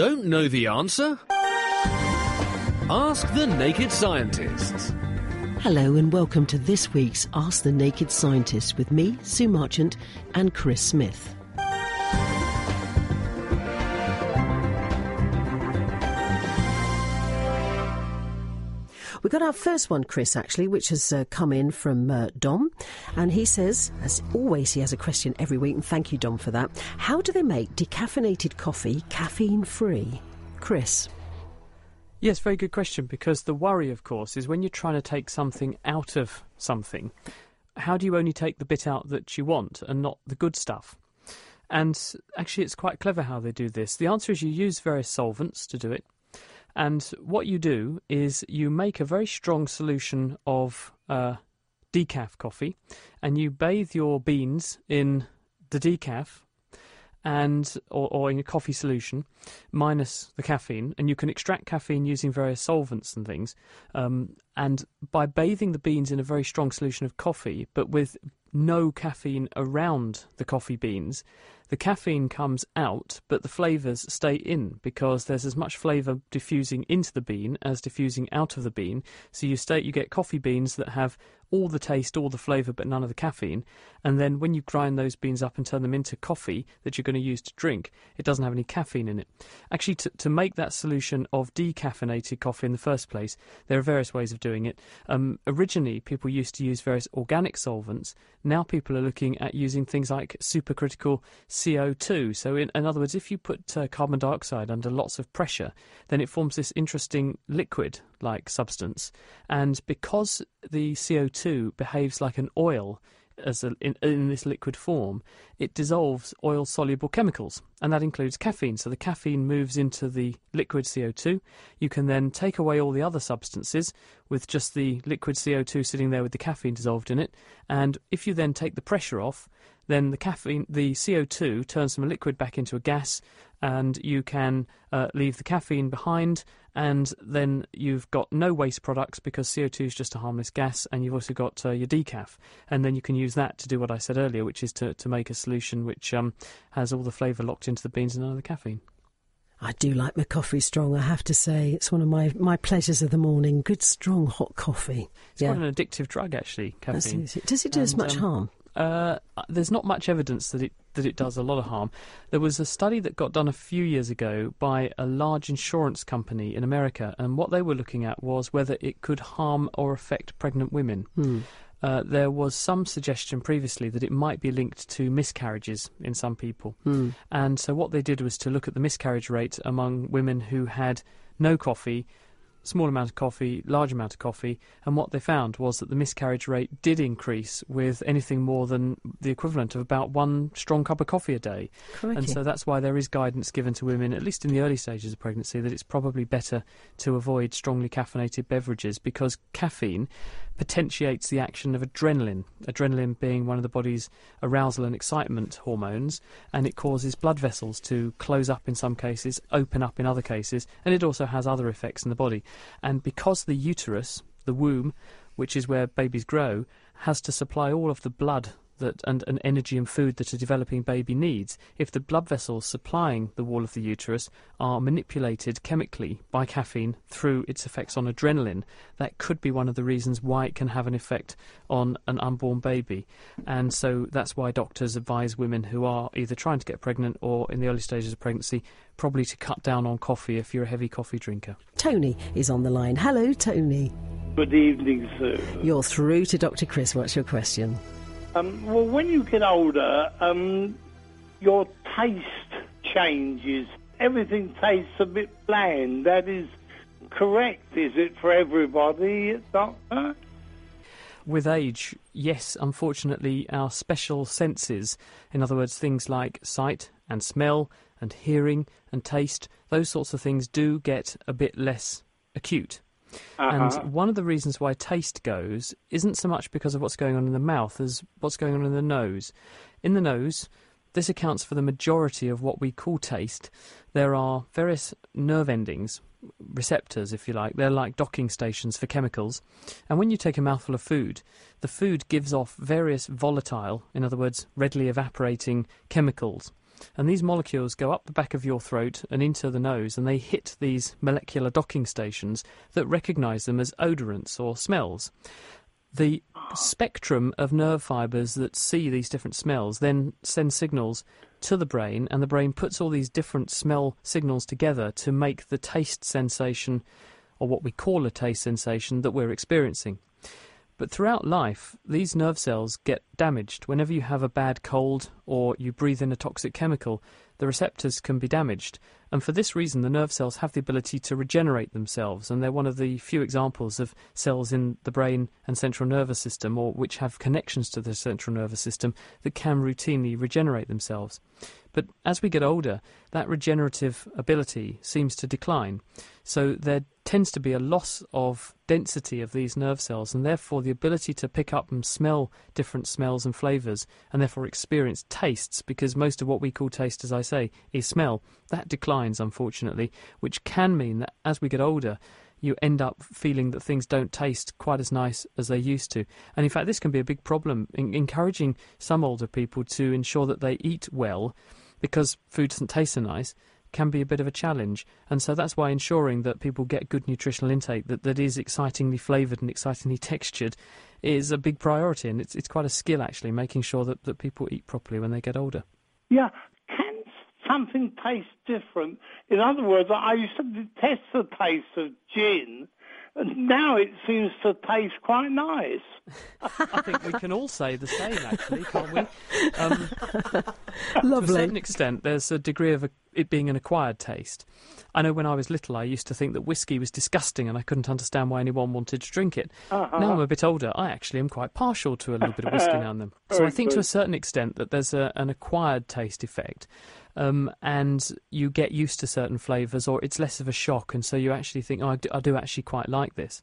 Don't know the answer? Ask the Naked Scientists. Hello and welcome to this week's Ask the Naked Scientists with me, Sue Marchant, and Chris Smith. We got our first one, Chris, actually, which has uh, come in from uh, Dom. And he says, as always, he has a question every week, and thank you, Dom, for that. How do they make decaffeinated coffee caffeine free? Chris. Yes, very good question. Because the worry, of course, is when you're trying to take something out of something, how do you only take the bit out that you want and not the good stuff? And actually, it's quite clever how they do this. The answer is you use various solvents to do it. And what you do is you make a very strong solution of uh, decaf coffee, and you bathe your beans in the decaf and or, or in a coffee solution minus the caffeine. And you can extract caffeine using various solvents and things. Um, and by bathing the beans in a very strong solution of coffee but with no caffeine around the coffee beans the caffeine comes out, but the flavours stay in because there's as much flavour diffusing into the bean as diffusing out of the bean. So you stay, you get coffee beans that have all the taste, all the flavour, but none of the caffeine. And then when you grind those beans up and turn them into coffee that you're going to use to drink, it doesn't have any caffeine in it. Actually, to, to make that solution of decaffeinated coffee in the first place, there are various ways of doing it. Um, originally, people used to use various organic solvents. Now people are looking at using things like supercritical CO2. So, in, in other words, if you put uh, carbon dioxide under lots of pressure, then it forms this interesting liquid like substance. And because the CO2 behaves like an oil as a, in, in, this liquid form, it dissolves oil soluble chemicals, and that includes caffeine. So the caffeine moves into the liquid CO2. You can then take away all the other substances with just the liquid CO2 sitting there with the caffeine dissolved in it. And if you then take the pressure off, then the caffeine, the CO2 turns from a liquid back into a gas, and you can uh, leave the caffeine behind, and then you've got no waste products because CO2 is just a harmless gas, and you've also got uh, your decaf, and then you can use that to do what I said earlier, which is to, to make a solution which um, has all the flavour locked into the beans and none of the caffeine. I do like my coffee strong, I have to say. It's one of my, my pleasures of the morning. Good, strong, hot coffee. It's yeah. quite an addictive drug, actually, caffeine. Does it do as much um, harm? Uh, there's not much evidence that it that it does a lot of harm. There was a study that got done a few years ago by a large insurance company in America, and what they were looking at was whether it could harm or affect pregnant women. Hmm. Uh, there was some suggestion previously that it might be linked to miscarriages in some people. Hmm. And so what they did was to look at the miscarriage rate among women who had no coffee small amount of coffee, large amount of coffee, and what they found was that the miscarriage rate did increase with anything more than the equivalent of about one strong cup of coffee a day. Crikey. And so that's why there is guidance given to women, at least in the early stages of pregnancy, that it's probably better to avoid strongly caffeinated beverages because caffeine potentiates the action of adrenaline, adrenaline being one of the body's arousal and excitement hormones, and it causes blood vessels to close up in some cases, open up in other cases, and it also has other effects in the body. And because the uterus, the womb, which is where babies grow, has to supply all of the blood that and, and energy and food that a developing baby needs, if the blood vessels supplying the wall of the uterus are manipulated chemically by caffeine through its effects on adrenaline, that could be one of the reasons why it can have an effect on an unborn baby. And so that's why doctors advise women who are either trying to get pregnant or in the early stages of pregnancy probably to cut down on coffee if you're a heavy coffee drinker. Tony is on the line. Hello, Tony. Good evening, sir. You're through to Dr. Chris. What's your question? Um, well, when you get older, um, your taste changes. Everything tastes a bit bland. That is correct, is it, for everybody, Doctor? With age, yes, unfortunately, our special senses, in other words, things like sight and smell and hearing and taste, those sorts of things do get a bit less acute. Uh-huh. And one of the reasons why taste goes isn't so much because of what's going on in the mouth as what's going on in the nose. In the nose, this accounts for the majority of what we call taste. There are various nerve endings, receptors, if you like. They're like docking stations for chemicals. And when you take a mouthful of food, the food gives off various volatile, in other words, readily evaporating chemicals. And these molecules go up the back of your throat and into the nose, and they hit these molecular docking stations that recognize them as odorants or smells. The spectrum of nerve fibers that see these different smells then send signals to the brain, and the brain puts all these different smell signals together to make the taste sensation, or what we call a taste sensation, that we're experiencing. But throughout life, these nerve cells get damaged. Whenever you have a bad cold or you breathe in a toxic chemical, the receptors can be damaged. And for this reason, the nerve cells have the ability to regenerate themselves. And they're one of the few examples of cells in the brain and central nervous system, or which have connections to the central nervous system, that can routinely regenerate themselves. But as we get older, that regenerative ability seems to decline. So there tends to be a loss of density of these nerve cells, and therefore the ability to pick up and smell different smells and flavours, and therefore experience tastes, because most of what we call taste, as I say, is smell, that declines, unfortunately, which can mean that as we get older, you end up feeling that things don't taste quite as nice as they used to. And in fact, this can be a big problem, in encouraging some older people to ensure that they eat well because food doesn't taste so nice can be a bit of a challenge. And so that's why ensuring that people get good nutritional intake that, that is excitingly flavoured and excitingly textured is a big priority. And it's, it's quite a skill, actually, making sure that, that people eat properly when they get older. Yeah. Can something taste different? In other words, I used to detest the taste of gin, and now it seems to taste quite nice. I think we can all say the same, actually, can't we? Um, To a certain extent, there's a degree of a, it being an acquired taste. I know when I was little, I used to think that whiskey was disgusting and I couldn't understand why anyone wanted to drink it. Uh-huh. Now I'm a bit older, I actually am quite partial to a little bit of whiskey now and then. So I think to a certain extent that there's a, an acquired taste effect. Um, and you get used to certain flavours, or it's less of a shock, and so you actually think, "Oh, I do, I do actually quite like this."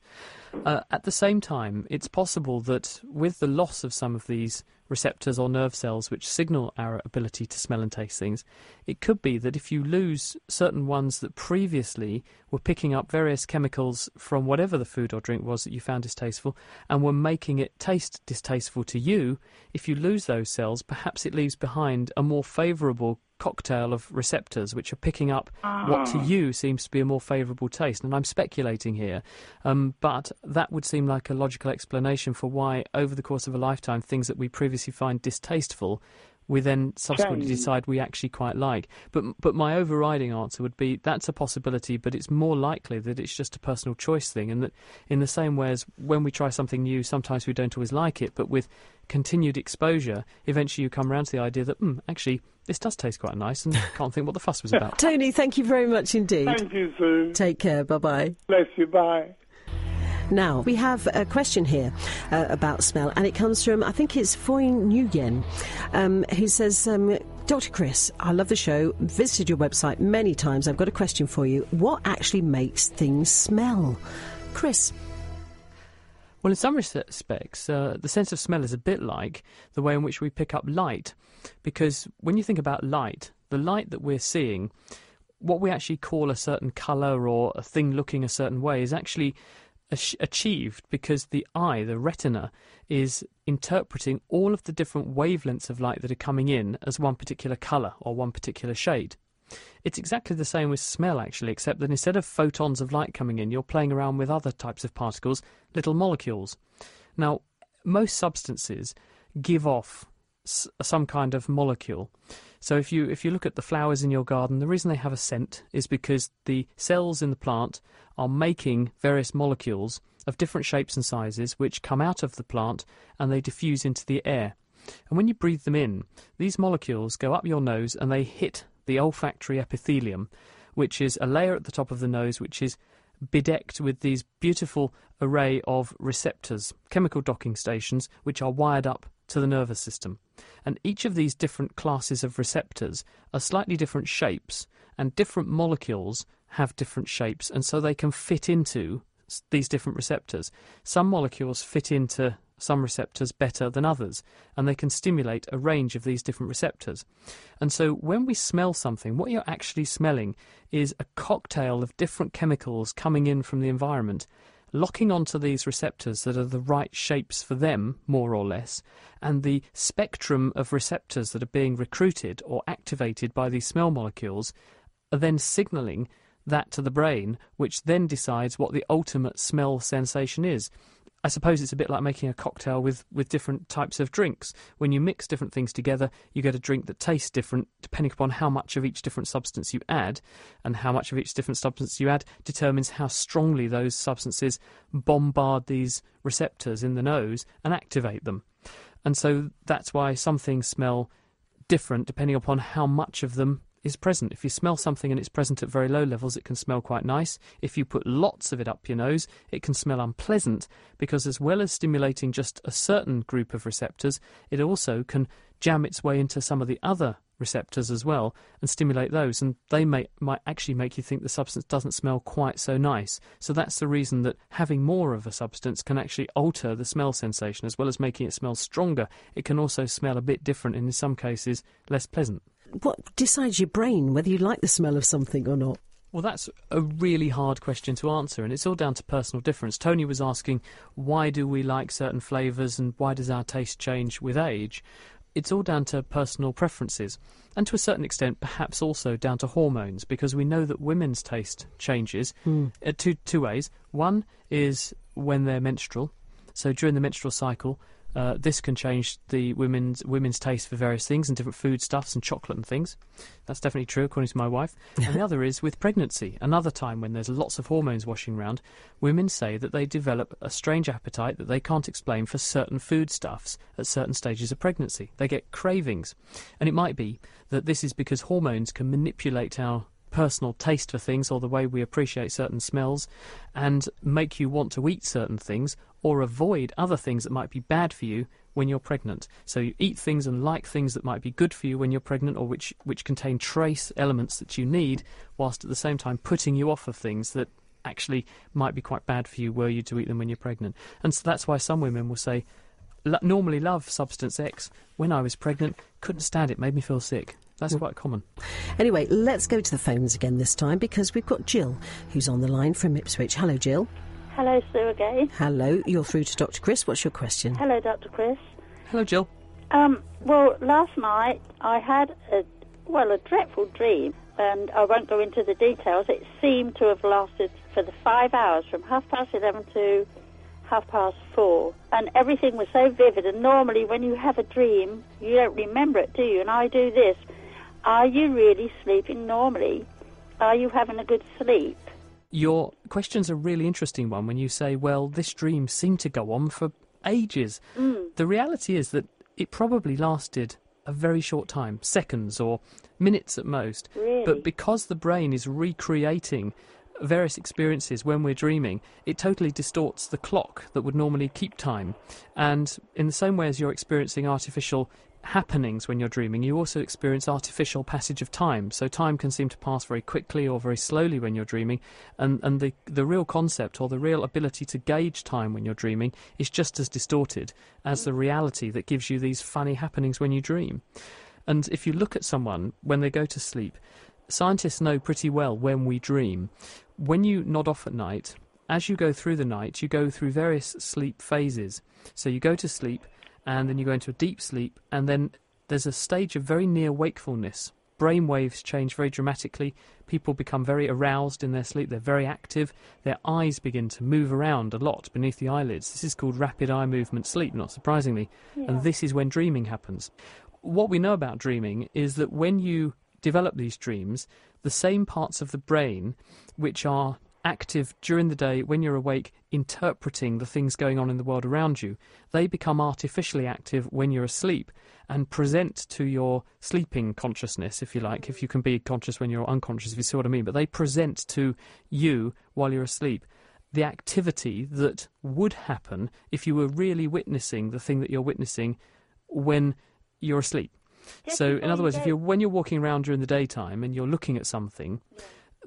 Uh, at the same time, it's possible that with the loss of some of these receptors or nerve cells which signal our ability to smell and taste things, it could be that if you lose certain ones that previously were picking up various chemicals from whatever the food or drink was that you found distasteful and were making it taste distasteful to you, if you lose those cells, perhaps it leaves behind a more favourable cocktail of receptors which are picking up what to you seems to be a more favourable taste. And I'm speculating here, um, but that would seem like a logical explanation for why, over the course of a lifetime, things that we previously find distasteful. We then subsequently Change. decide we actually quite like. But but my overriding answer would be that's a possibility, but it's more likely that it's just a personal choice thing, and that in the same way as when we try something new, sometimes we don't always like it, but with continued exposure, eventually you come around to the idea that mm, actually this does taste quite nice, and can't think what the fuss was about. Tony, thank you very much indeed. Thank you, Sue. Take care. Bye bye. Bless you. Bye. Now, we have a question here uh, about smell, and it comes from, I think it's Foyne Nguyen, um, who says, um, Dr. Chris, I love the show, visited your website many times. I've got a question for you. What actually makes things smell? Chris. Well, in some respects, uh, the sense of smell is a bit like the way in which we pick up light, because when you think about light, the light that we're seeing, what we actually call a certain colour or a thing looking a certain way, is actually achieved because the eye, the retina, is interpreting all of the different wavelengths of light that are coming in as one particular colour or one particular shade. It's exactly the same with smell, actually, except that instead of photons of light coming in, you're playing around with other types of particles, little molecules. Now, most substances give off some kind of molecule. So if you if you look at the flowers in your garden, the reason they have a scent is because the cells in the plant are making various molecules of different shapes and sizes which come out of the plant and they diffuse into the air. And when you breathe them in, these molecules go up your nose and they hit the olfactory epithelium, which is a layer at the top of the nose which is bedecked with these beautiful array of receptors, chemical docking stations, which are wired up to the nervous system. And each of these different classes of receptors are slightly different shapes, and different molecules have different shapes, and so they can fit into these different receptors. Some molecules fit into some receptors better than others, and they can stimulate a range of these different receptors. And so when we smell something, what you're actually smelling is a cocktail of different chemicals coming in from the environment, locking onto these receptors that are the right shapes for them, more or less, and the spectrum of receptors that are being recruited or activated by these smell molecules are then signaling that to the brain, which then decides what the ultimate smell sensation is. I suppose it's a bit like making a cocktail with, with different types of drinks. When you mix different things together, you get a drink that tastes different depending upon how much of each different substance you add. And how much of each different substance you add determines how strongly those substances bombard these receptors in the nose and activate them. And so that's why some things smell different depending upon how much of them is present. If you smell something and it's present at very low levels, it can smell quite nice. If you put lots of it up your nose, it can smell unpleasant because, as well as stimulating just a certain group of receptors, it also can jam its way into some of the other receptors as well and stimulate those and they may might actually make you think the substance doesn't smell quite so nice so that's the reason that having more of a substance can actually alter the smell sensation as well as making it smell stronger it can also smell a bit different and in some cases less pleasant What decides your brain whether you like the smell of something or not? Well, that's a really hard question to answer, and it's all down to personal difference. Tony was asking, why do we like certain flavours and why does our taste change with age? It's all down to personal preferences, and to a certain extent, perhaps also down to hormones, because we know that women's taste changes uh, two, two ways. One is when they're menstrual, so during the menstrual cycle, uh, this can change the women's women's taste for various things and different foodstuffs and chocolate and things. That's definitely true, according to my wife. And the other is with pregnancy. Another time when there's lots of hormones washing around, women say that they develop a strange appetite that they can't explain for certain foodstuffs at certain stages of pregnancy. They get cravings, and it might be that this is because hormones can manipulate our personal taste for things or the way we appreciate certain smells and make you want to eat certain things or avoid other things that might be bad for you when you're pregnant. So you eat things and like things that might be good for you when you're pregnant or which, which contain trace elements that you need, whilst at the same time putting you off of things that actually might be quite bad for you were you to eat them when you're pregnant. And so that's why some women will say, "Lo- normally love substance X. When I was pregnant, couldn't stand it, made me feel sick. That's mm. quite common. Anyway, let's go to the phones again this time because we've got Jill who's on the line from Ipswich. Hello, Jill. Hello, Sue again. Hello, you're through to Dr. Chris. What's your question? Hello, Dr. Chris. Hello, Jill. Um, well, last night I had a well a dreadful dream, and I won't go into the details. It seemed to have lasted for the five hours from half past eleven to half past four, and everything was so vivid. And normally, when you have a dream, you don't remember it, do you? And I do this. Are you really sleeping normally? Are you having a good sleep? Your question's a really interesting one when you say, well, this dream seemed to go on for ages. Mm. The reality is that it probably lasted a very short time, seconds or minutes at most. Really? But because the brain is recreating various experiences when we're dreaming, it totally distorts the clock that would normally keep time. And in the same way as you're experiencing artificial happenings when you're dreaming, you also experience artificial passage of time. So time can seem to pass very quickly or very slowly when you're dreaming, and, and the, the real concept or the real ability to gauge time when you're dreaming is just as distorted as the reality that gives you these funny happenings when you dream. And if you look at someone when they go to sleep, scientists know pretty well when we dream. When you nod off at night, as you go through the night, you go through various sleep phases. So you go to sleep, and then you go into a deep sleep, and then there's a stage of very near wakefulness. Brain waves change very dramatically. People become very aroused in their sleep. They're very active. Their eyes begin to move around a lot beneath the eyelids. This is called rapid eye movement sleep, not surprisingly. And this is when dreaming happens. What we know about dreaming is that when you develop these dreams, the same parts of the brain which are active during the day when you're awake, interpreting the things going on in the world around you, they become artificially active when you're asleep and present to your sleeping consciousness, if you like, if you can be conscious when you're unconscious, if you see what I mean. But they present to you while you're asleep the activity that would happen if you were really witnessing the thing that you're witnessing when you're asleep. Just so, in other words, if you're when you're walking around during the daytime and you're looking at something,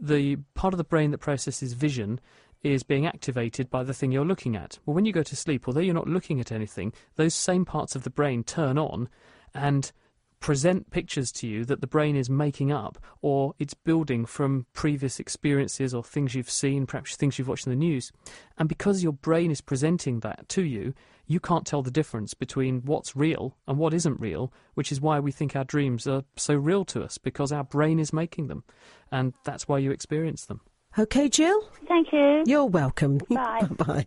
the part of the brain that processes vision is being activated by the thing you're looking at. Well, when you go to sleep, although you're not looking at anything, those same parts of the brain turn on and present pictures to you that the brain is making up or it's building from previous experiences or things you've seen, perhaps things you've watched in the news. And because your brain is presenting that to you, you can't tell the difference between what's real and what isn't real, which is why we think our dreams are so real to us because our brain is making them. And that's why you experience them. Okay, Jill? Thank you. You're welcome. Bye. Bye.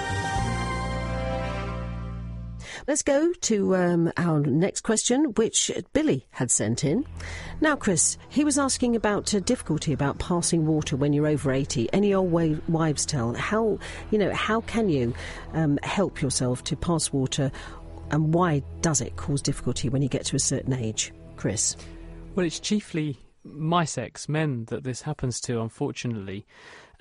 Let's go to um, our next question, which Billy had sent in. Now, Chris, he was asking about uh, difficulty about passing water when you're over 80. Any old wives' tale? How, you know, how can you um, help yourself to pass water and why does it cause difficulty when you get to a certain age? Chris? Well, it's chiefly my sex, men, that this happens to, unfortunately.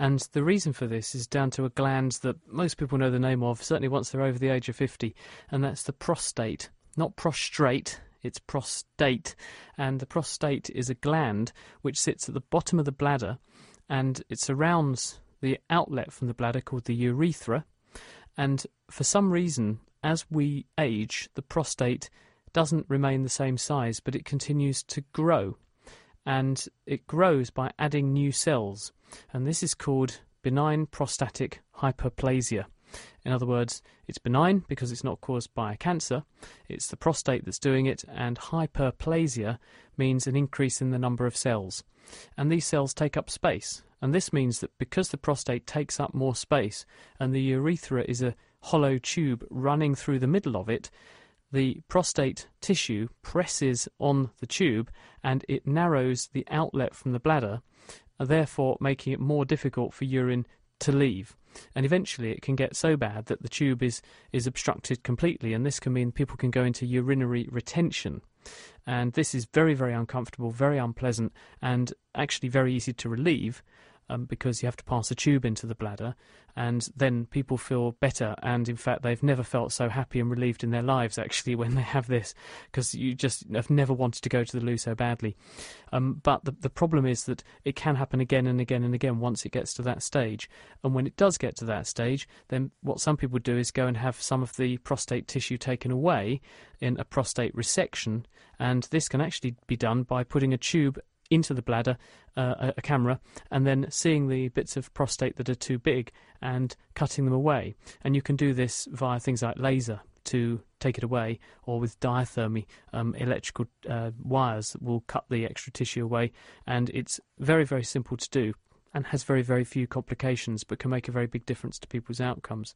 And the reason for this is down to a gland that most people know the name of, certainly once they're over the age of 50, and that's the prostate. Not prostrate, it's prostate. And the prostate is a gland which sits at the bottom of the bladder and it surrounds the outlet from the bladder called the urethra. And for some reason, as we age, the prostate doesn't remain the same size, but it continues to grow. And it grows by adding new cells. And this is called benign prostatic hyperplasia. In other words, it's benign because it's not caused by a cancer, it's the prostate that's doing it, and hyperplasia means an increase in the number of cells. And these cells take up space. And this means that because the prostate takes up more space and the urethra is a hollow tube running through the middle of it, the prostate tissue presses on the tube and it narrows the outlet from the bladder, therefore making it more difficult for urine to leave. And eventually it can get so bad that the tube is, is obstructed completely, and this can mean people can go into urinary retention. And this is very, very uncomfortable, very unpleasant, and actually very easy to relieve um, because you have to pass a tube into the bladder, and then people feel better. And in fact, they've never felt so happy and relieved in their lives actually when they have this, because you just have never wanted to go to the loo so badly. Um, but the, the problem is that it can happen again and again and again once it gets to that stage. And when it does get to that stage, then what some people do is go and have some of the prostate tissue taken away in a prostate resection, and this can actually be done by putting a tube into the bladder, uh, a, camera, and then seeing the bits of prostate that are too big and cutting them away. And you can do this via things like laser to take it away, or with diathermy, um, electrical uh, wires will cut the extra tissue away. And it's very, very simple to do and has very, very few complications, but can make a very big difference to people's outcomes.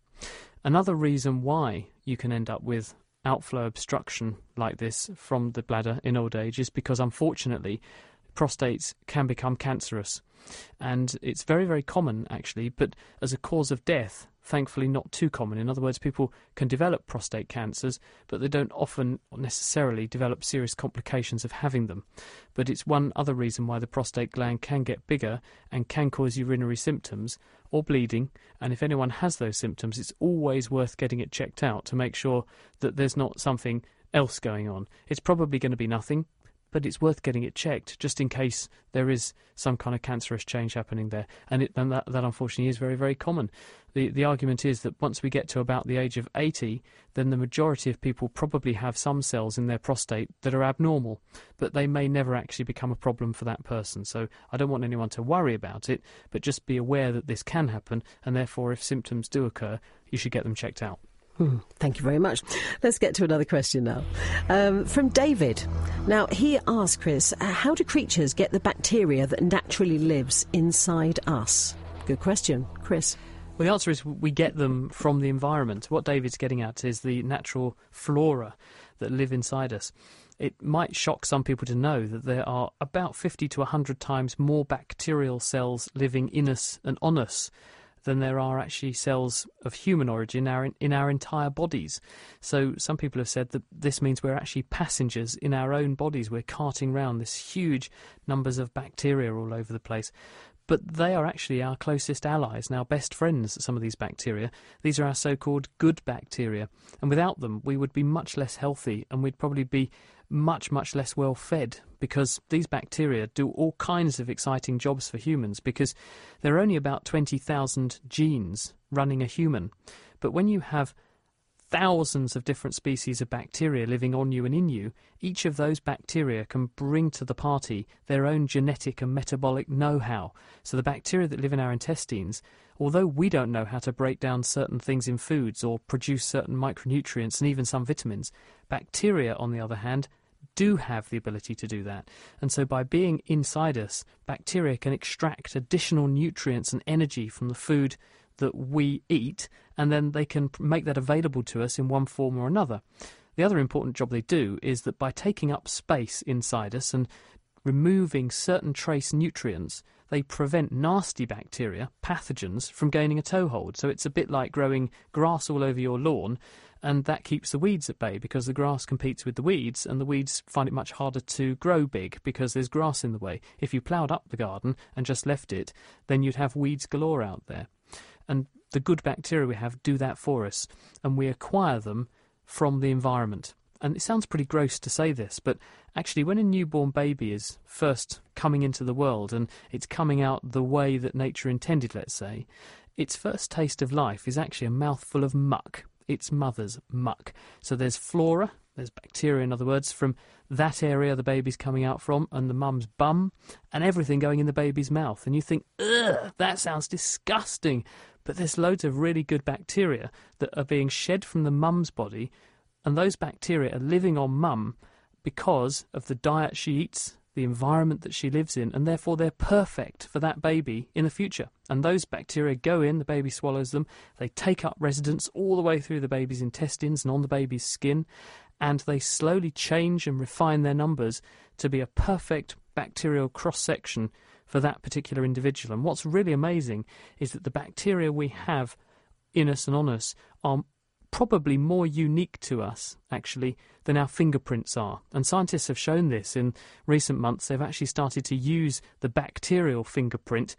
Another reason why you can end up with outflow obstruction like this from the bladder in old age is because, unfortunately, prostates can become cancerous. And it's very, very common, actually, but as a cause of death, thankfully not too common. In other words, people can develop prostate cancers, but they don't often necessarily develop serious complications of having them. But it's one other reason why the prostate gland can get bigger and can cause urinary symptoms or bleeding. And if anyone has those symptoms, it's always worth getting it checked out to make sure that there's not something else going on. It's probably going to be nothing, but it's worth getting it checked just in case there is some kind of cancerous change happening there. And, it, and that, that unfortunately is very, very common. The, the argument is that once we get to about the age of 80, then the majority of people probably have some cells in their prostate that are abnormal, but they may never actually become a problem for that person. So I don't want anyone to worry about it, but just be aware that this can happen, and therefore, if symptoms do occur, you should get them checked out. Hmm, thank you very much. Let's get to another question now. Um, from David. Now, he asks Chris, uh, how do creatures get the bacteria that naturally lives inside us? Good question. Chris. Well, the answer is we get them from the environment. What David's getting at is the natural flora that live inside us. it might shock some people to know that there are about 50 to 100 times more bacterial cells living in us and on us than there are actually cells of human origin in our, in our entire bodies. So some people have said that this means we're actually passengers in our own bodies. We're carting around this huge numbers of bacteria all over the place but they are actually our closest allies and our best friends, some of these bacteria. These are our so called good bacteria, and without them, we would be much less healthy and we'd probably be much, much less well fed because these bacteria do all kinds of exciting jobs for humans because there are only about 20,000 genes running a human. But when you have thousands of different species of bacteria living on you and in you, each of those bacteria can bring to the party their own genetic and metabolic know how. So the bacteria that live in our intestines, although we don't know how to break down certain things in foods or produce certain micronutrients and even some vitamins, bacteria, on the other hand, do have the ability to do that. And so by being inside us, bacteria can extract additional nutrients and energy from the food that we eat, and then they can make that available to us in one form or another. The other important job they do is that by taking up space inside us and removing certain trace nutrients, they prevent nasty bacteria, pathogens, from gaining a toehold. So it's a bit like growing grass all over your lawn, and that keeps the weeds at bay because the grass competes with the weeds, and the weeds find it much harder to grow big because there's grass in the way. If you ploughed up the garden and just left it, then you'd have weeds galore out there. And the good bacteria we have do that for us, and we acquire them from the environment. And it sounds pretty gross to say this, but actually, when a newborn baby is first coming into the world and it's coming out the way that nature intended, let's say, its first taste of life is actually a mouthful of muck. Its mother's muck. So there's flora, there's bacteria, in other words, from that area the baby's coming out from, and the mum's bum, and everything going in the baby's mouth. And you think, ugh, that sounds disgusting. But there's loads of really good bacteria that are being shed from the mum's body, and those bacteria are living on mum because of the diet she eats, the environment that she lives in, and therefore they're perfect for that baby in the future. And those bacteria go in, the baby swallows them, they take up residence all the way through the baby's intestines and on the baby's skin, and they slowly change and refine their numbers to be a perfect bacterial cross section for that particular individual. And what's really amazing is that the bacteria we have in us and on us are probably more unique to us, actually, than our fingerprints are. And scientists have shown this in recent months. They've actually started to use the bacterial fingerprint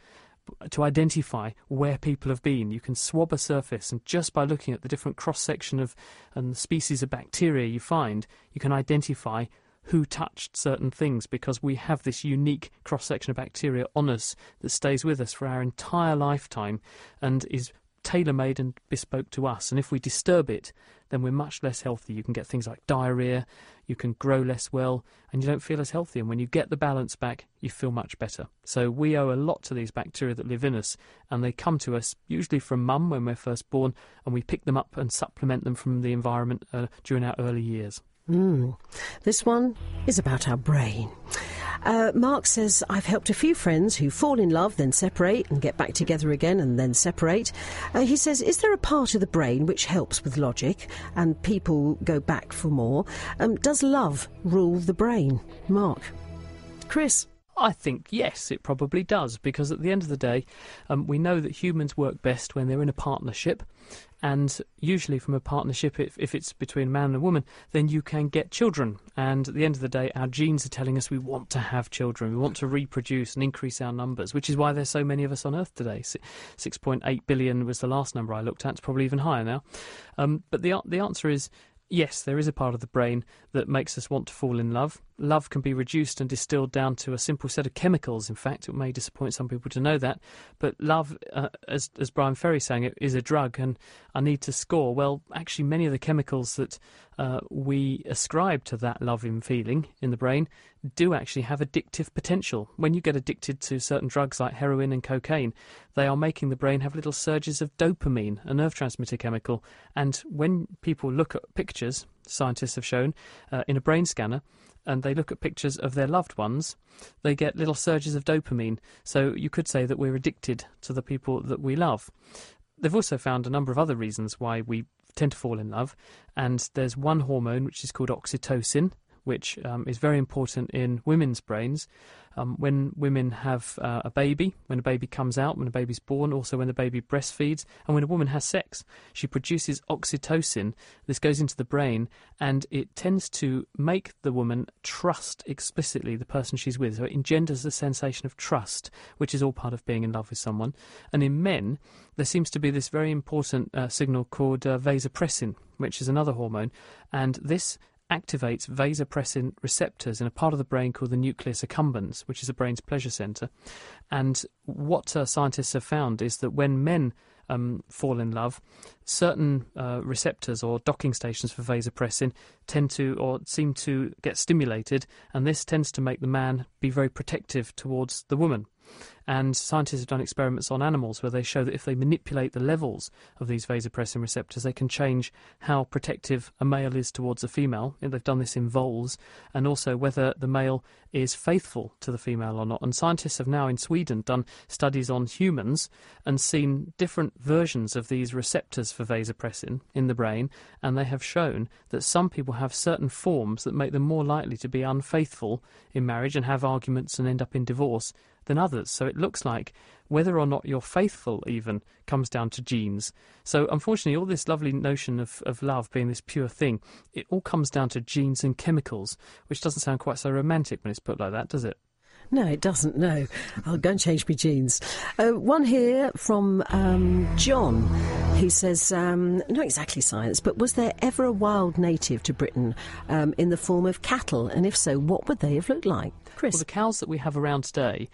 to identify where people have been. You can swab a surface, and just by looking at the different cross section of and species of bacteria you find, you can identify who touched certain things because we have this unique cross section of bacteria on us that stays with us for our entire lifetime and is tailor made and bespoke to us. And if we disturb it, then we're much less healthy. You can get things like diarrhea, you can grow less well, and you don't feel as healthy. And when you get the balance back, you feel much better. So we owe a lot to these bacteria that live in us, and they come to us usually from mum when we're first born, and we pick them up and supplement them from the environment uh, during our early years. Mm. This one is about our brain. Uh, Mark says, I've helped a few friends who fall in love, then separate, and get back together again, and then separate. Uh, he says, Is there a part of the brain which helps with logic and people go back for more? Um, does love rule the brain? Mark. Chris. I think yes, it probably does, because at the end of the day, um, we know that humans work best when they're in a partnership, and usually from a partnership, if, if it's between a man and a woman, then you can get children. And at the end of the day, our genes are telling us we want to have children, we want to reproduce and increase our numbers, which is why there's so many of us on Earth today. 6.8 billion was the last number I looked at, it's probably even higher now. Um, but the, the answer is yes, there is a part of the brain that makes us want to fall in love. Love can be reduced and distilled down to a simple set of chemicals. In fact, it may disappoint some people to know that. But love, uh, as, as Bryan Ferry sang it, is a drug, and I need to score. Well, actually, many of the chemicals that uh, we ascribe to that loving feeling in the brain do actually have addictive potential. When you get addicted to certain drugs like heroin and cocaine, they are making the brain have little surges of dopamine, a nerve transmitter chemical. And when people look at pictures, scientists have shown, uh, in a brain scanner, and they look at pictures of their loved ones, they get little surges of dopamine. So you could say that we're addicted to the people that we love. They've also found a number of other reasons why we tend to fall in love, and there's one hormone which is called oxytocin, which um, is very important in women's brains. Um, when women have uh, a baby, when a baby comes out, when a baby's born, also when the baby breastfeeds, and when a woman has sex, she produces oxytocin. This goes into the brain and it tends to make the woman trust explicitly the person she's with. So it engenders the sensation of trust, which is all part of being in love with someone. And in men, there seems to be this very important uh, signal called uh, vasopressin, which is another hormone, and this activates vasopressin receptors in a part of the brain called the nucleus accumbens, which is the brain's pleasure center. And what uh, scientists have found is that when men um, fall in love, certain uh, receptors or docking stations for vasopressin tend to or seem to get stimulated, and this tends to make the man be very protective towards the woman. And scientists have done experiments on animals where they show that if they manipulate the levels of these vasopressin receptors, they can change how protective a male is towards a female. And they've done this in voles, and also whether the male is faithful to the female or not. And scientists have now in Sweden done studies on humans and seen different versions of these receptors for vasopressin in the brain, and they have shown that some people have certain forms that make them more likely to be unfaithful in marriage and have arguments and end up in divorce than others. So it looks like whether or not you're faithful even comes down to genes. So unfortunately, all this lovely notion of, of love being this pure thing, it all comes down to genes and chemicals, which doesn't sound quite so romantic when it's put like that, does it? No, it doesn't. No, I'll go and change my jeans. Uh, one here from um, John. He says, um, not exactly science, but was there ever a wild native to Britain um, in the form of cattle? And if so, what would they have looked like? Chris? Well, the cows that we have around today,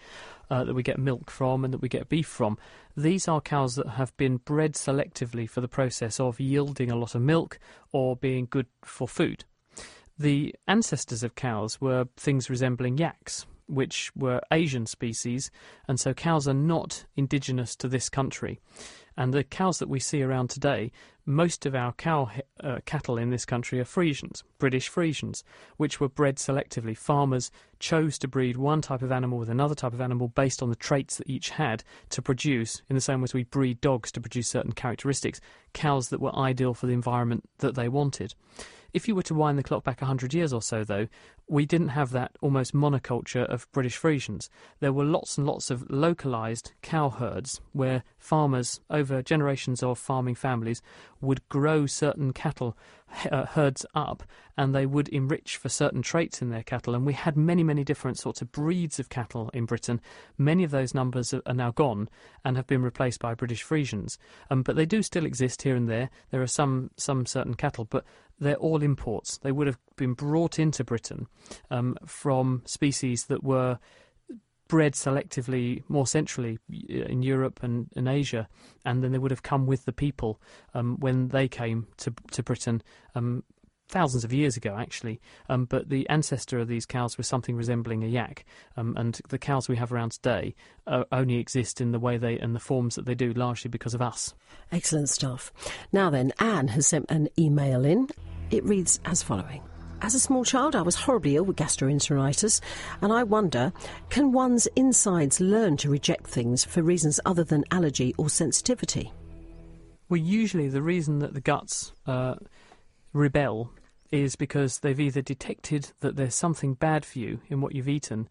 uh, that we get milk from and that we get beef from, these are cows that have been bred selectively for the process of yielding a lot of milk or being good for food. The ancestors of cows were things resembling yaks, which were Asian species, and so cows are not indigenous to this country. And the cows that we see around today, most of our cow uh, cattle in this country are Friesians, British Friesians, which were bred selectively. Farmers chose to breed one type of animal with another type of animal based on the traits that each had to produce, in the same way as we breed dogs to produce certain characteristics, cows that were ideal for the environment that they wanted. If you were to wind the clock back 100 years or so, though, we didn't have that almost monoculture of British Friesians. There were lots and lots of localised cow herds where farmers, over generations of farming families, would grow certain cattle uh, herds up and they would enrich for certain traits in their cattle. And we had many, many different sorts of breeds of cattle in Britain. Many of those numbers are, now gone and have been replaced by British Friesians. Um, but they do still exist here and there. There are some, some certain cattle, but they're all imports. They would have been brought into Britain um, from species that were bred selectively more centrally in Europe and in Asia, and then they would have come with the people um, when they came to to Britain. Um, thousands of years ago, actually, um, but the ancestor of these cows was something resembling a yak, um, and the cows we have around today uh, only exist in the way they and the forms that they do, largely because of us. Excellent stuff. Now then, Anne has sent an email in. It reads as following. As a small child, I was horribly ill with gastroenteritis, and I wonder can one's insides learn to reject things for reasons other than allergy or sensitivity? Well, usually the reason that the guts uh, rebel is because they've either detected that there's something bad for you in what you've eaten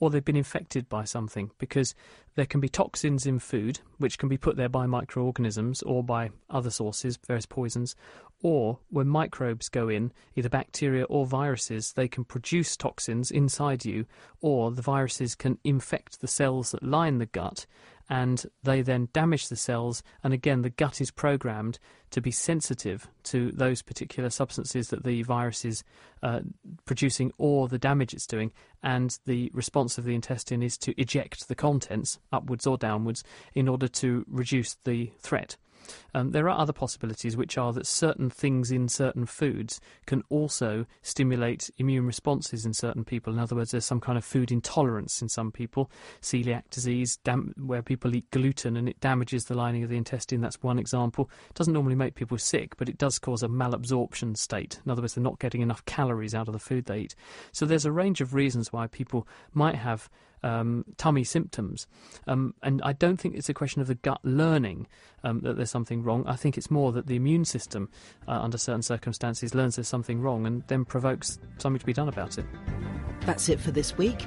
or they've been infected by something because there can be toxins in food which can be put there by microorganisms or by other sources, various poisons, or when microbes go in, either bacteria or viruses, they can produce toxins inside you, or the viruses can infect the cells that line the gut and they then damage the cells. And again, the gut is programmed to be sensitive to those particular substances that the virus is uh, producing or the damage it's doing. And the response of the intestine is to eject the contents upwards or downwards in order to reduce the threat. Um, there are other possibilities, which are that certain things in certain foods can also stimulate immune responses in certain people. In other words, there's some kind of food intolerance in some people, celiac disease, dam- where people eat gluten and it damages the lining of the intestine. That's one example. It doesn't normally make people sick, but it does cause a malabsorption state. In other words, they're not getting enough calories out of the food they eat. So there's a range of reasons why people might have um, tummy symptoms. Um, and I don't think it's a question of the gut learning um, that there's something wrong. I think it's more that the immune system, uh, under certain circumstances, learns there's something wrong and then provokes something to be done about it. That's it for this week.